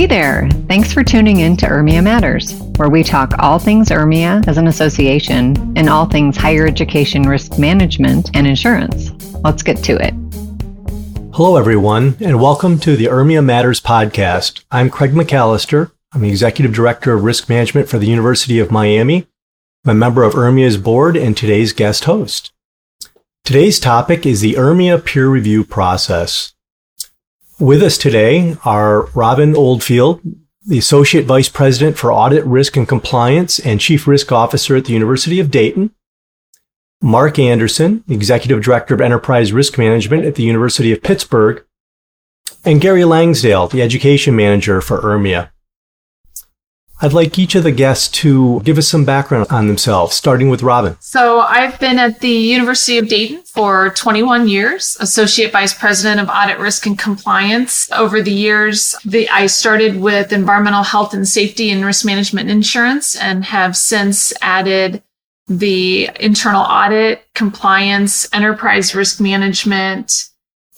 Hey there! Thanks for tuning in to URMIA Matters, where we talk all things URMIA as an association and all things higher education risk management and insurance. Let's get to it. Hello, everyone, and welcome to the URMIA Matters podcast. I'm Craig McAllister. I'm the Executive Director of Risk Management for the University of Miami. I'm a member of URMIA's board and today's guest host. Today's topic is the URMIA peer review process. With us today are Robin Oldfield, the Associate Vice President for Audit, Risk, and Compliance and Chief Risk Officer at the University of Dayton, Mark Anderson, Executive Director of Enterprise Risk Management at the University of Pittsburgh, and Gary Langsdale, the Education Manager for URMIA. I'd like each of the guests to give us some background on themselves, starting with Robin. So, I've been at the University of Dayton for 21 years, Associate Vice President of Audit Risk and Compliance. Over the years, the, I started with environmental health and safety and risk management insurance and have since added the internal audit, compliance, enterprise risk management,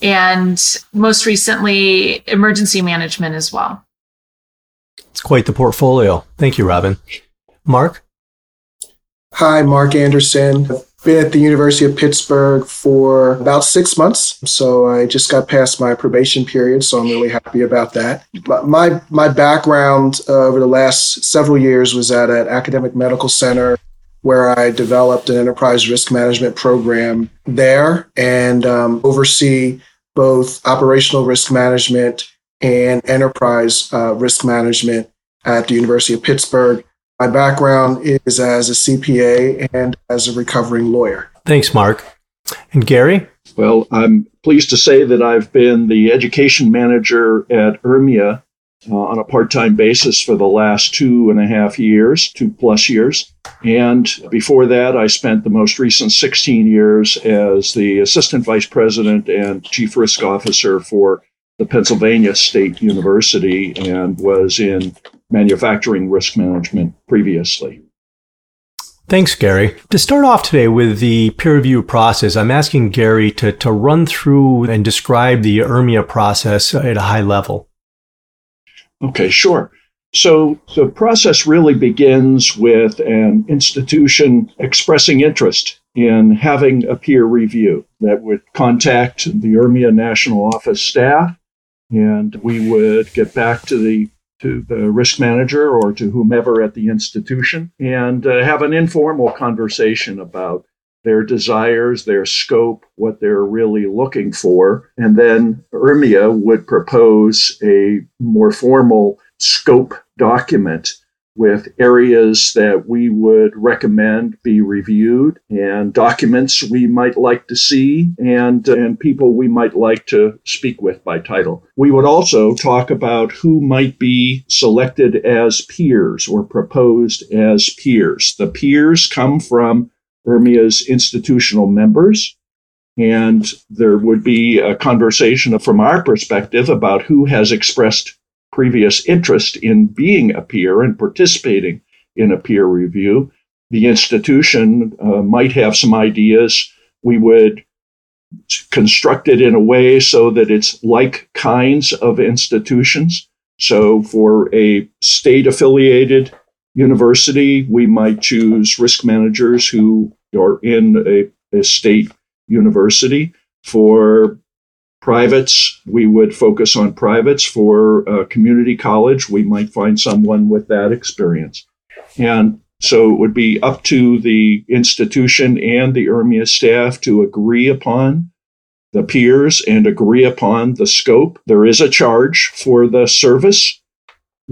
and most recently, emergency management as well. It's quite the portfolio. Thank you, Robin. Mark? Hi, Mark Anderson. I've been at the University of Pittsburgh for about six months. So I just got past my probation period. So I'm really happy about that. My, my background uh, over the last several years was at an academic medical center where I developed an enterprise risk management program there and um, oversee both operational risk management and enterprise uh, risk management at the University of Pittsburgh. My background is as a CPA and as a recovering lawyer. Thanks, Mark. And Gary? Well, I'm pleased to say that I've been the education manager at URMIA uh, on a part time basis for the last two and a half years, two plus years. And before that, I spent the most recent 16 years as the assistant vice president and chief risk officer for the Pennsylvania State University and was in manufacturing risk management previously. Thanks, Gary. To start off today with the peer review process, I'm asking Gary to, to run through and describe the URMIA process at a high level. Okay, sure. So the process really begins with an institution expressing interest in having a peer review that would contact the URMIA National Office staff and we would get back to the to the risk manager or to whomever at the institution and uh, have an informal conversation about their desires, their scope, what they're really looking for. And then URMIA would propose a more formal scope document with areas that we would recommend be reviewed and documents we might like to see and, uh, and people we might like to speak with by title. We would also talk about who might be selected as peers or proposed as peers. The peers come from URMIA's institutional members. And there would be a conversation from our perspective about who has expressed previous interest in being a peer and participating in a peer review, the institution uh, might have some ideas. We would construct it in a way so that it's like kinds of institutions. So for a state affiliated university, we might choose risk managers who are in a, a state university. For privates, we would focus on privates. For a community college, we might find someone with that experience. And so it would be up to the institution and the URMIA staff to agree upon the peers and agree upon the scope. There is a charge for the service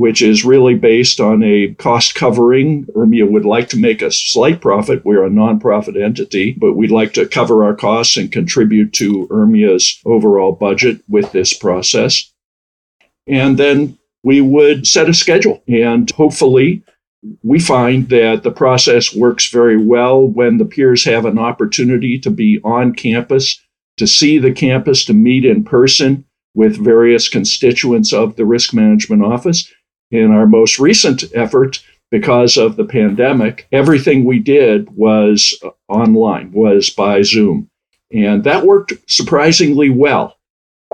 which is really based on a cost covering. URMIA would like to make a slight profit. We're a nonprofit entity, but we'd like to cover our costs and contribute to URMIA's overall budget with this process. And then we would set a schedule and hopefully we find that the process works very well when the peers have an opportunity to be on campus, to see the campus, to meet in person with various constituents of the risk management office in our most recent effort, because of the pandemic, everything we did was uh, online, was by Zoom. And that worked surprisingly well.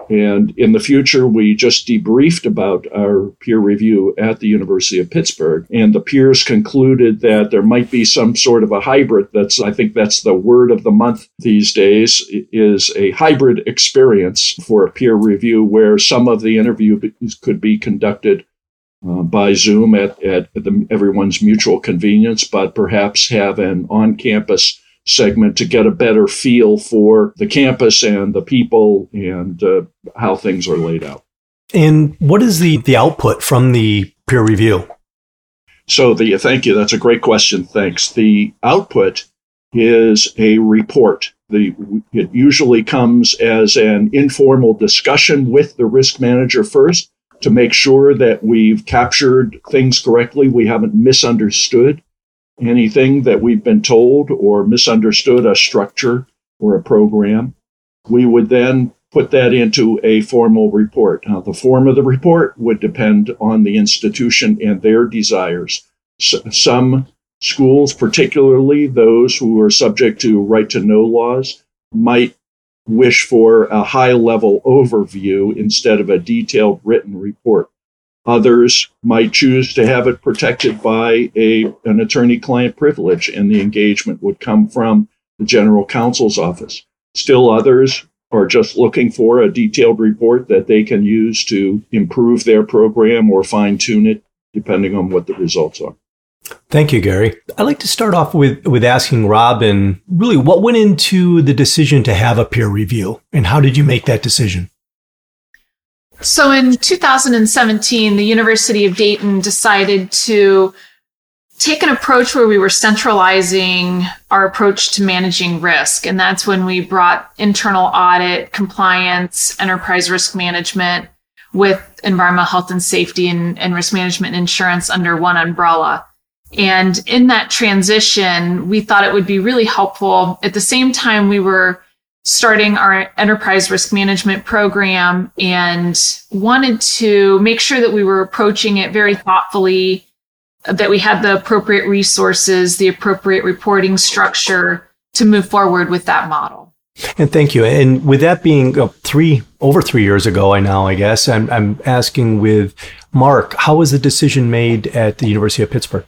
And in the future, we just debriefed about our peer review at the University of Pittsburgh. And the peers concluded that there might be some sort of a hybrid. That's, I think that's the word of the month these days is a hybrid experience for a peer review where some of the interview could be conducted uh, by Zoom at, at the, everyone's mutual convenience, but perhaps have an on campus segment to get a better feel for the campus and the people and uh, how things are laid out. And what is the, the output from the peer review? So the thank you. That's a great question. Thanks. The output is a report. The, it usually comes as an informal discussion with the risk manager first to make sure that we've captured things correctly. We haven't misunderstood anything that we've been told or misunderstood a structure or a program. We would then put that into a formal report. Now, the form of the report would depend on the institution and their desires. some schools, particularly those who are subject to right to know laws, might wish for a high level overview instead of a detailed written report. Others might choose to have it protected by a, an attorney client privilege, and the engagement would come from the general counsel's office. Still, others are just looking for a detailed report that they can use to improve their program or fine tune it, depending on what the results are. Thank you, Gary. I'd like to start off with, with asking Robin, really, what went into the decision to have a peer review and how did you make that decision? So in 2017, the University of Dayton decided to take an approach where we were centralizing our approach to managing risk. And that's when we brought internal audit, compliance, enterprise risk management with environmental health and safety and, and risk management and insurance under one umbrella. And in that transition, we thought it would be really helpful. At the same time, we were starting our enterprise risk management program and wanted to make sure that we were approaching it very thoughtfully, that we had the appropriate resources, the appropriate reporting structure to move forward with that model. And thank you. And with that being uh, three over three years ago, I now I guess I'm, I'm asking with Mark, how was the decision made at the University of Pittsburgh?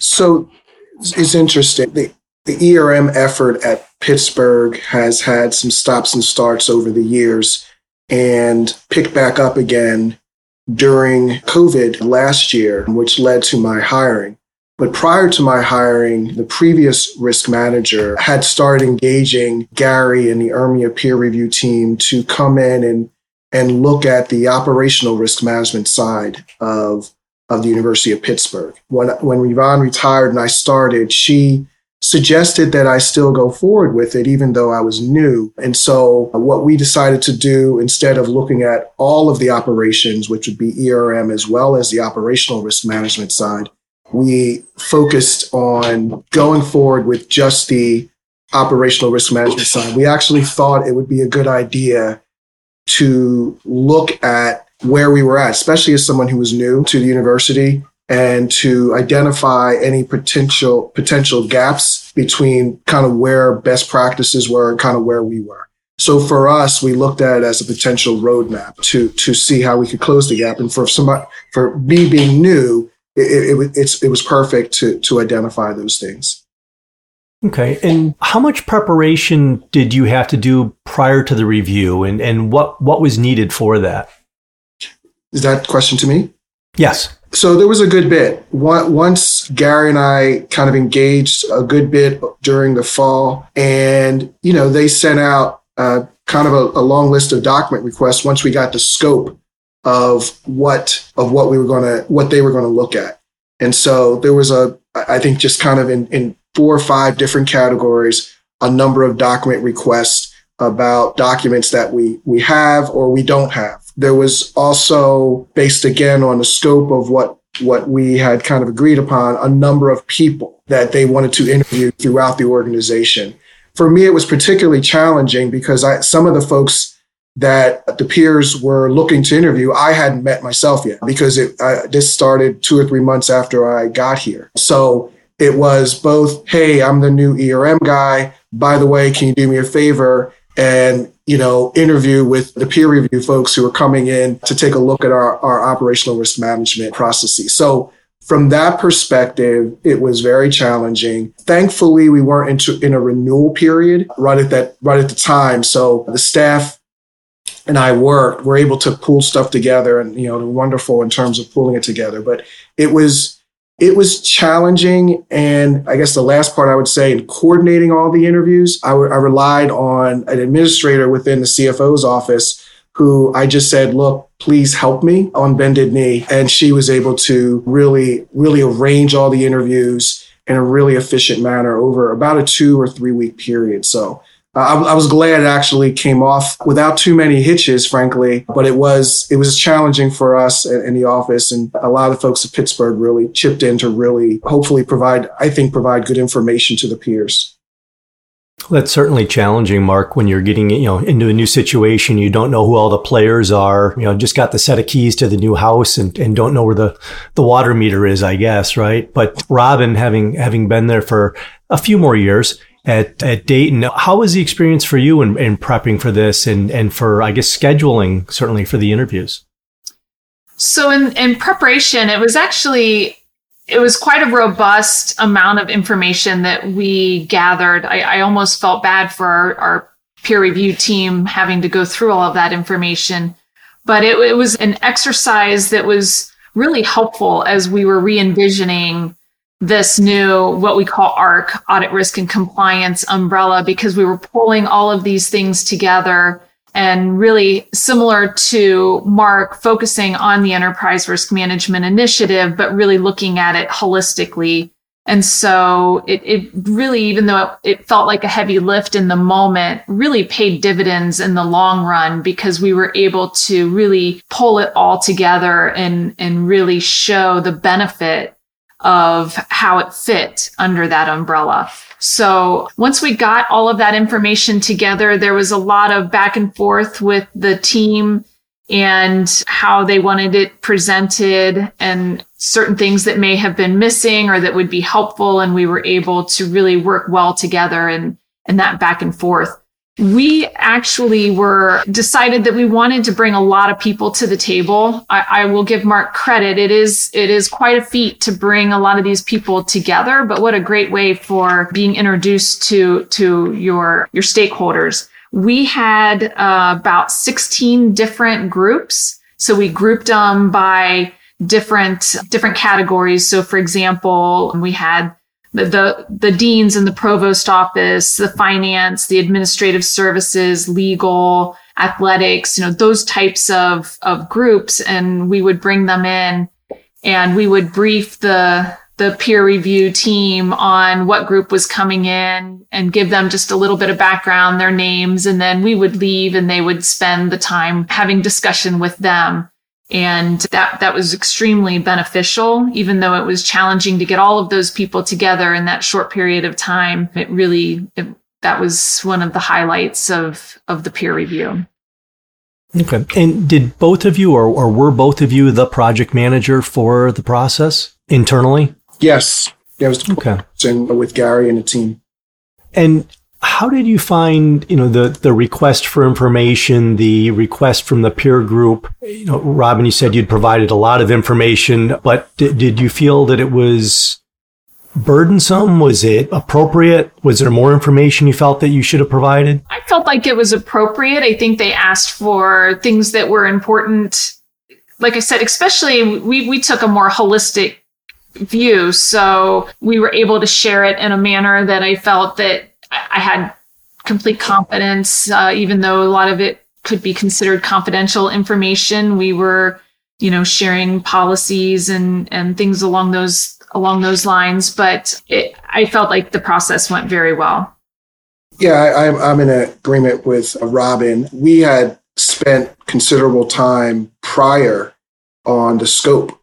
So it's interesting. The, the ERM effort at Pittsburgh has had some stops and starts over the years and picked back up again during COVID last year, which led to my hiring. But prior to my hiring, the previous risk manager had started engaging Gary and the URMIA peer review team to come in and, and look at the operational risk management side of of the University of Pittsburgh. When, when Yvonne retired and I started, she suggested that I still go forward with it, even though I was new. And so what we decided to do instead of looking at all of the operations, which would be ERM as well as the operational risk management side, we focused on going forward with just the operational risk management side. We actually thought it would be a good idea to look at where we were at, especially as someone who was new to the university and to identify any potential potential gaps between kind of where best practices were and kind of where we were. So for us, we looked at it as a potential roadmap to to see how we could close the gap. And for somebody, for me being new, it, it, it, it was perfect to to identify those things. Okay. And how much preparation did you have to do prior to the review and, and what, what was needed for that? Is that question to me? Yes. So there was a good bit. Once Gary and I kind of engaged a good bit during the fall, and you know they sent out uh, kind of a, a long list of document requests once we got the scope of what of what we were going to what they were going to look at. And so there was a I think just kind of in, in four or five different categories, a number of document requests about documents that we we have or we don't have there was also based again on the scope of what what we had kind of agreed upon a number of people that they wanted to interview throughout the organization. For me, it was particularly challenging because I, some of the folks that the peers were looking to interview, I hadn't met myself yet because it, I, this started two or three months after I got here. So it was both, hey, I'm the new ERM guy. By the way, can you do me a favor? And you know, interview with the peer review folks who are coming in to take a look at our, our operational risk management processes. So from that perspective, it was very challenging. Thankfully, we weren't into in a renewal period right at that right at the time. So the staff and I worked, were able to pull stuff together and you know, wonderful in terms of pulling it together. But it was it was challenging. And I guess the last part I would say in coordinating all the interviews, I, w- I relied on an administrator within the CFO's office who I just said, look, please help me on bended knee. And she was able to really, really arrange all the interviews in a really efficient manner over about a two or three week period. So I, I, was glad it actually came off without too many hitches, frankly. But it was it was challenging for us in, in the office, and a lot of folks at Pittsburgh really chipped in to really, hopefully, provide I think provide good information to the peers. That's certainly challenging, Mark, when you're getting, you know, into a new situation. You don't know who all the players are, you know, just got the set of keys to the new house and, and don't know where the, the water meter is, I guess, right? But Robin, having, having been there for a few more years, at, at Dayton. How was the experience for you in, in prepping for this and, and for, I guess, scheduling certainly for the interviews? So in, in preparation, it was actually it was quite a robust amount of information that we gathered. I, I almost felt bad for our, our, peer review team having to go through all of that information, but it, it was an exercise that was really helpful as we were re-envisioning this new what we call ARC audit risk and compliance umbrella because we were pulling all of these things together and really similar to Mark focusing on the enterprise risk management initiative, but really looking at it holistically. And so it, it really, even though it, it felt like a heavy lift in the moment, really paid dividends in the long run because we were able to really pull it all together and, and really show the benefit of how it fit under that umbrella. So once we got all of that information together, there was a lot of back and forth with the team and how they wanted it presented and certain things that may have been missing or that would be helpful. And we were able to really work well together and, and that back and forth we actually were decided that we wanted to bring a lot of people to the table. I, I, will give Mark credit. It is it is quite a feat to bring a lot of these people together, but what a great way for being introduced to to your your stakeholders. We had uh, about 16 different groups. So we grouped them by different different categories. So for example, we had the, the, deans and the provost office, the finance, the administrative services, legal, athletics, you know, those types of, of groups. And we would bring them in and we would brief the, the peer review team on what group was coming in and give them just a little bit of background, their names. And then we would leave and they would spend the time having discussion with them and that, that was extremely beneficial, even though it was challenging to get all of those people together in that short period of time. It really, it, that was one of the highlights of, of the peer review. Okay. And did both of you, or, or were both of you the project manager for the process internally? Yes. Yeah, I was okay. with Gary and the team. And how did you find, you know, the, the request for information, the request from the peer group? You know, Robin, you said you'd provided a lot of information, but did, did you feel that it was burdensome? Was it appropriate? Was there more information you felt that you should have provided? I felt like it was appropriate. I think they asked for things that were important. Like I said, especially we, we took a more holistic view. So we were able to share it in a manner that I felt that I had complete confidence, uh, even though a lot of it could be considered confidential information. We were, you know, sharing policies and and things along those along those lines. But it, I felt like the process went very well. Yeah, I, I'm I'm in agreement with Robin. We had spent considerable time prior on the scope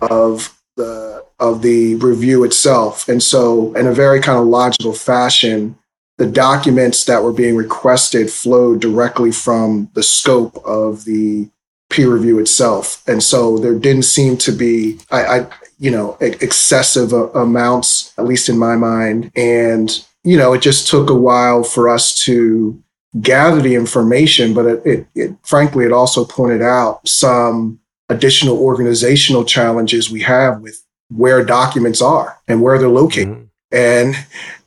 of the of the review itself, and so in a very kind of logical fashion the documents that were being requested flowed directly from the scope of the peer review itself. And so there didn't seem to be, I, I you know, excessive amounts, at least in my mind. And, you know, it just took a while for us to gather the information, but it, it, it frankly, it also pointed out some additional organizational challenges we have with where documents are and where they're located. Mm-hmm. And,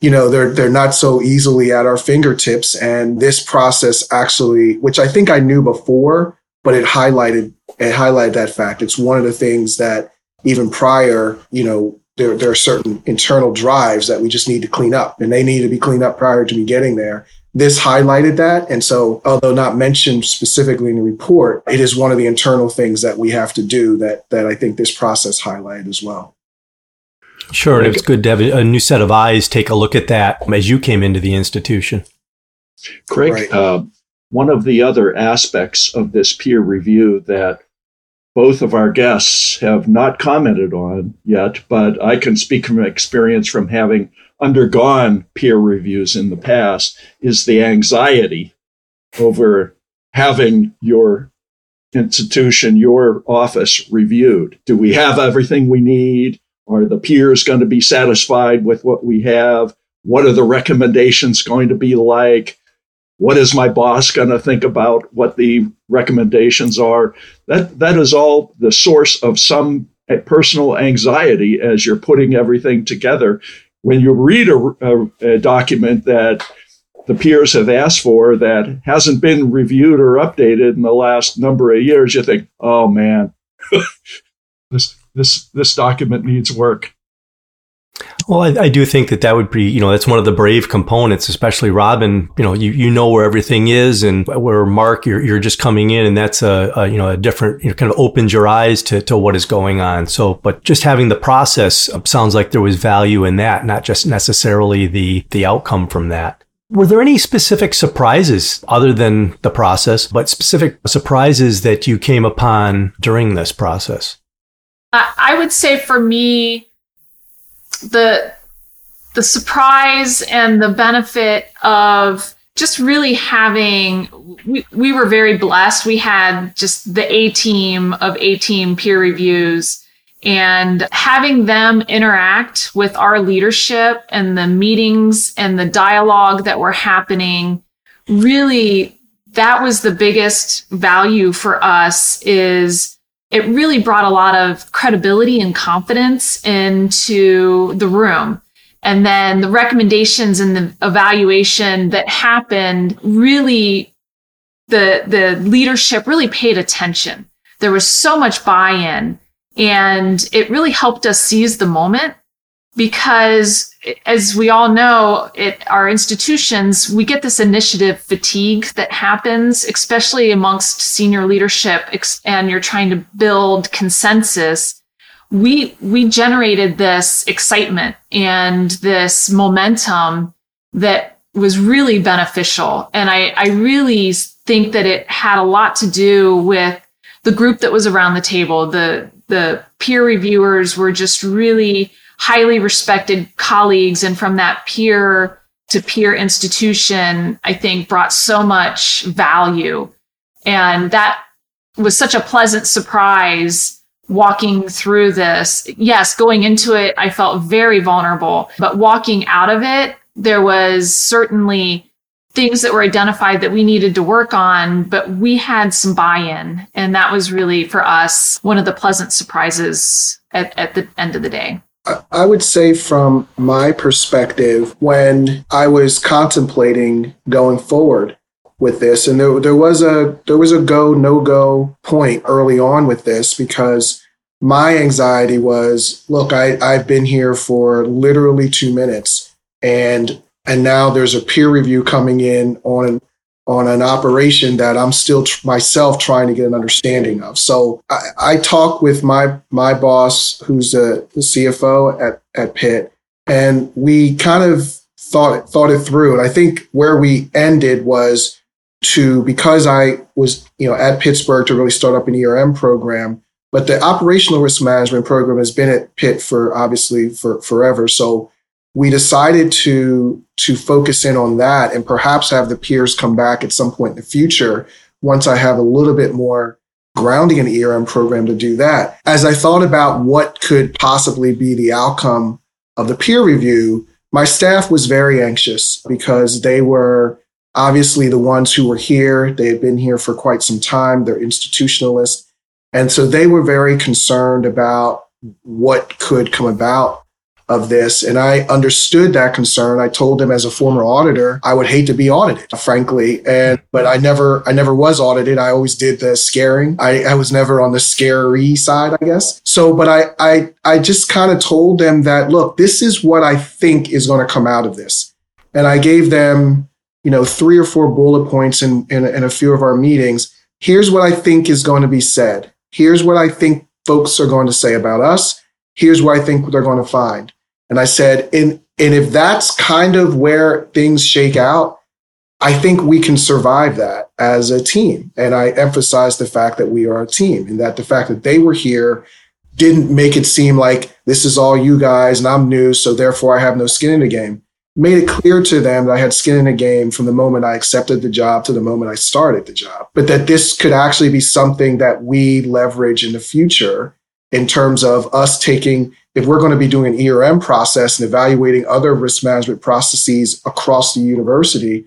you know, they're, they're not so easily at our fingertips. And this process actually, which I think I knew before, but it highlighted, it highlighted that fact. It's one of the things that even prior, you know, there, there are certain internal drives that we just need to clean up and they need to be cleaned up prior to me getting there. This highlighted that. And so, although not mentioned specifically in the report, it is one of the internal things that we have to do that, that I think this process highlighted as well. Sure. And it's good to have a new set of eyes take a look at that as you came into the institution. Craig, right. uh, one of the other aspects of this peer review that both of our guests have not commented on yet, but I can speak from experience from having undergone peer reviews in the past, is the anxiety over having your institution, your office reviewed. Do we have everything we need? Are the peers going to be satisfied with what we have? What are the recommendations going to be like? what is my boss going to think about what the recommendations are that that is all the source of some personal anxiety as you're putting everything together when you read a, a, a document that the peers have asked for that hasn't been reviewed or updated in the last number of years you think oh man this this this document needs work well, I, I, do think that that would be, you know, that's one of the brave components, especially Robin. You know, you, you know where everything is, and where Mark, you're, you're just coming in, and that's a, a you know a different, you know, kind of opens your eyes to, to what is going on. So, but just having the process sounds like there was value in that, not just necessarily the the outcome from that. Were there any specific surprises other than the process, but specific surprises that you came upon during this process? I would say for me, the the surprise and the benefit of just really having we, we were very blessed. We had just the a team of a team peer reviews and having them interact with our leadership and the meetings and the dialogue that were happening really that was the biggest value for us is it really brought a lot of credibility and confidence into the room. And then the recommendations and the evaluation that happened really, the, the leadership really paid attention. There was so much buy in and it really helped us seize the moment because as we all know at our institutions we get this initiative fatigue that happens especially amongst senior leadership and you're trying to build consensus. We we generated this excitement and this momentum that was really beneficial. And i i really think that it had a lot to do with the group that was around the table. The the peer reviewers were just really highly respected colleagues and from that peer to peer institution, I think brought so much value. And that was such a pleasant surprise walking through this. Yes, going into it, I felt very vulnerable, but walking out of it, there was certainly things that were identified that we needed to work on, but we had some buy in. And that was really for us one of the pleasant surprises at, at the end of the day. I would say, from my perspective, when I was contemplating going forward with this, and there, there was a there was a go no go point early on with this because my anxiety was, look, I I've been here for literally two minutes, and and now there's a peer review coming in on on an operation that I'm still tr- myself trying to get an understanding of. So I, I talk with my my boss, who's a, the CFO at at Pitt, and we kind of thought it, thought it through. And I think where we ended was to because I was you know at Pittsburgh to really start up an ERM program. But the operational risk management program has been at Pitt for obviously for forever. So we decided to to focus in on that and perhaps have the peers come back at some point in the future once I have a little bit more grounding in the ERM program to do that. As I thought about what could possibly be the outcome of the peer review, my staff was very anxious because they were obviously the ones who were here, they had been here for quite some time, they're institutionalists. And so they were very concerned about what could come about of this. And I understood that concern. I told them as a former auditor, I would hate to be audited, frankly. And, but I never, I never was audited. I always did the scaring. I, I was never on the scary side, I guess. So, but I, I, I just kind of told them that, look, this is what I think is going to come out of this. And I gave them, you know, three or four bullet points in, in, in a few of our meetings. Here's what I think is going to be said. Here's what I think folks are going to say about us. Here's what I think they're going to find. And I said, and, and if that's kind of where things shake out, I think we can survive that as a team. And I emphasized the fact that we are a team and that the fact that they were here didn't make it seem like this is all you guys and I'm new, so therefore I have no skin in the game. Made it clear to them that I had skin in the game from the moment I accepted the job to the moment I started the job, but that this could actually be something that we leverage in the future in terms of us taking if we're going to be doing an ERM process and evaluating other risk management processes across the university,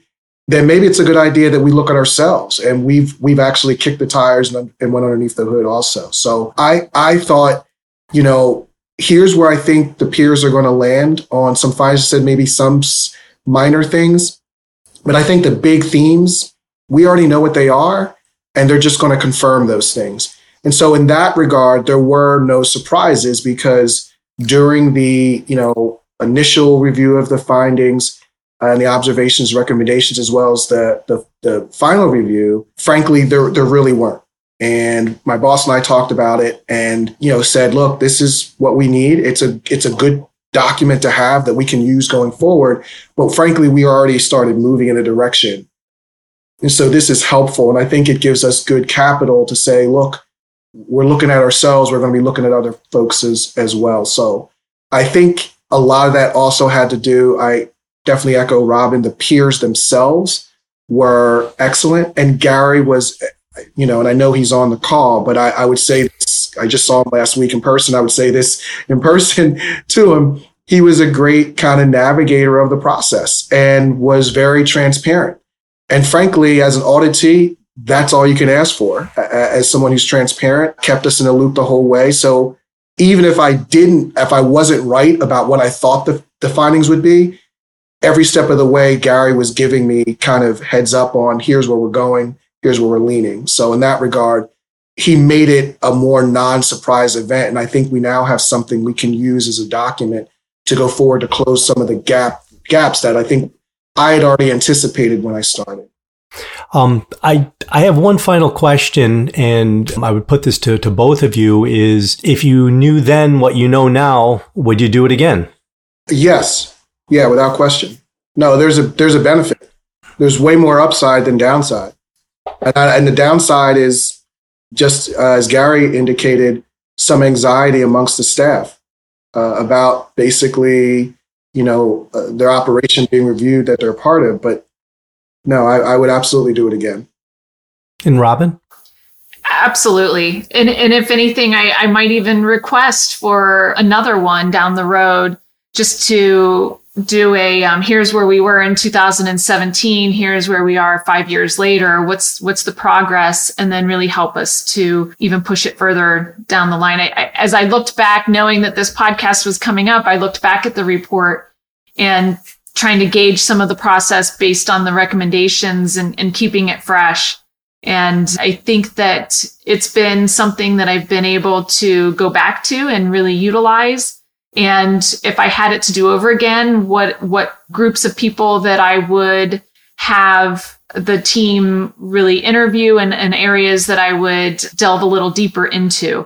then maybe it's a good idea that we look at ourselves and we've we've actually kicked the tires and, and went underneath the hood also. So I I thought, you know, here's where I think the peers are going to land on some findings. Said maybe some minor things, but I think the big themes we already know what they are, and they're just going to confirm those things. And so in that regard, there were no surprises because during the you know initial review of the findings and the observations, recommendations, as well as the, the, the final review, frankly, there, there really weren't. And my boss and I talked about it and, you know, said, look, this is what we need. It's a, it's a good document to have that we can use going forward. But frankly, we already started moving in a direction. And so this is helpful. And I think it gives us good capital to say, look, we're looking at ourselves. We're going to be looking at other folks as, as well. So I think a lot of that also had to do, I definitely echo Robin, the peers themselves were excellent. And Gary was, you know, and I know he's on the call, but I, I would say this, I just saw him last week in person. I would say this in person to him. He was a great kind of navigator of the process and was very transparent. And frankly, as an auditee, that's all you can ask for as someone who's transparent, kept us in a loop the whole way. So even if I didn't, if I wasn't right about what I thought the, the findings would be, every step of the way, Gary was giving me kind of heads up on here's where we're going, here's where we're leaning. So in that regard, he made it a more non-surprise event. And I think we now have something we can use as a document to go forward to close some of the gap gaps that I think I had already anticipated when I started. Um, I I have one final question, and I would put this to, to both of you: is if you knew then what you know now, would you do it again? Yes, yeah, without question. No, there's a there's a benefit. There's way more upside than downside, and, and the downside is just uh, as Gary indicated, some anxiety amongst the staff uh, about basically, you know, uh, their operation being reviewed that they're a part of, but no, I, I would absolutely do it again. And Robin? Absolutely. And, and if anything, I, I might even request for another one down the road just to do a um, here's where we were in 2017 here's where we are five years later what's what's the progress and then really help us to even push it further down the line I, I, as i looked back knowing that this podcast was coming up i looked back at the report and trying to gauge some of the process based on the recommendations and, and keeping it fresh. And I think that it's been something that I've been able to go back to and really utilize. And if I had it to do over again, what, what groups of people that I would have the team really interview and, and areas that I would delve a little deeper into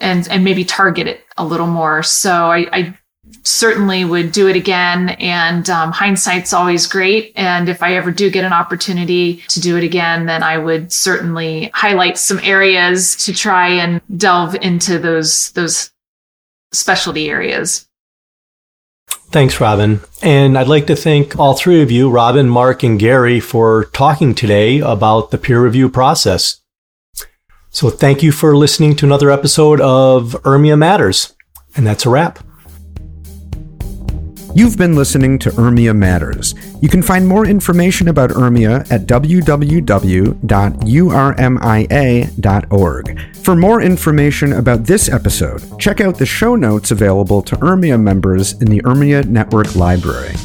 and, and maybe target it a little more. So I, I certainly would do it again. And um, hindsight's always great. And if I ever do get an opportunity to do it again, then I would certainly highlight some areas to try and delve into those those specialty areas. Thanks, Robin. And I'd like to thank all three of you, Robin, Mark, and Gary, for talking today about the peer review process. So thank you for listening to another episode of URMIA Matters. And that's a wrap. You've been listening to URMIA Matters. You can find more information about URMIA at www.urmia.org. For more information about this episode, check out the show notes available to URMIA members in the URMIA Network Library.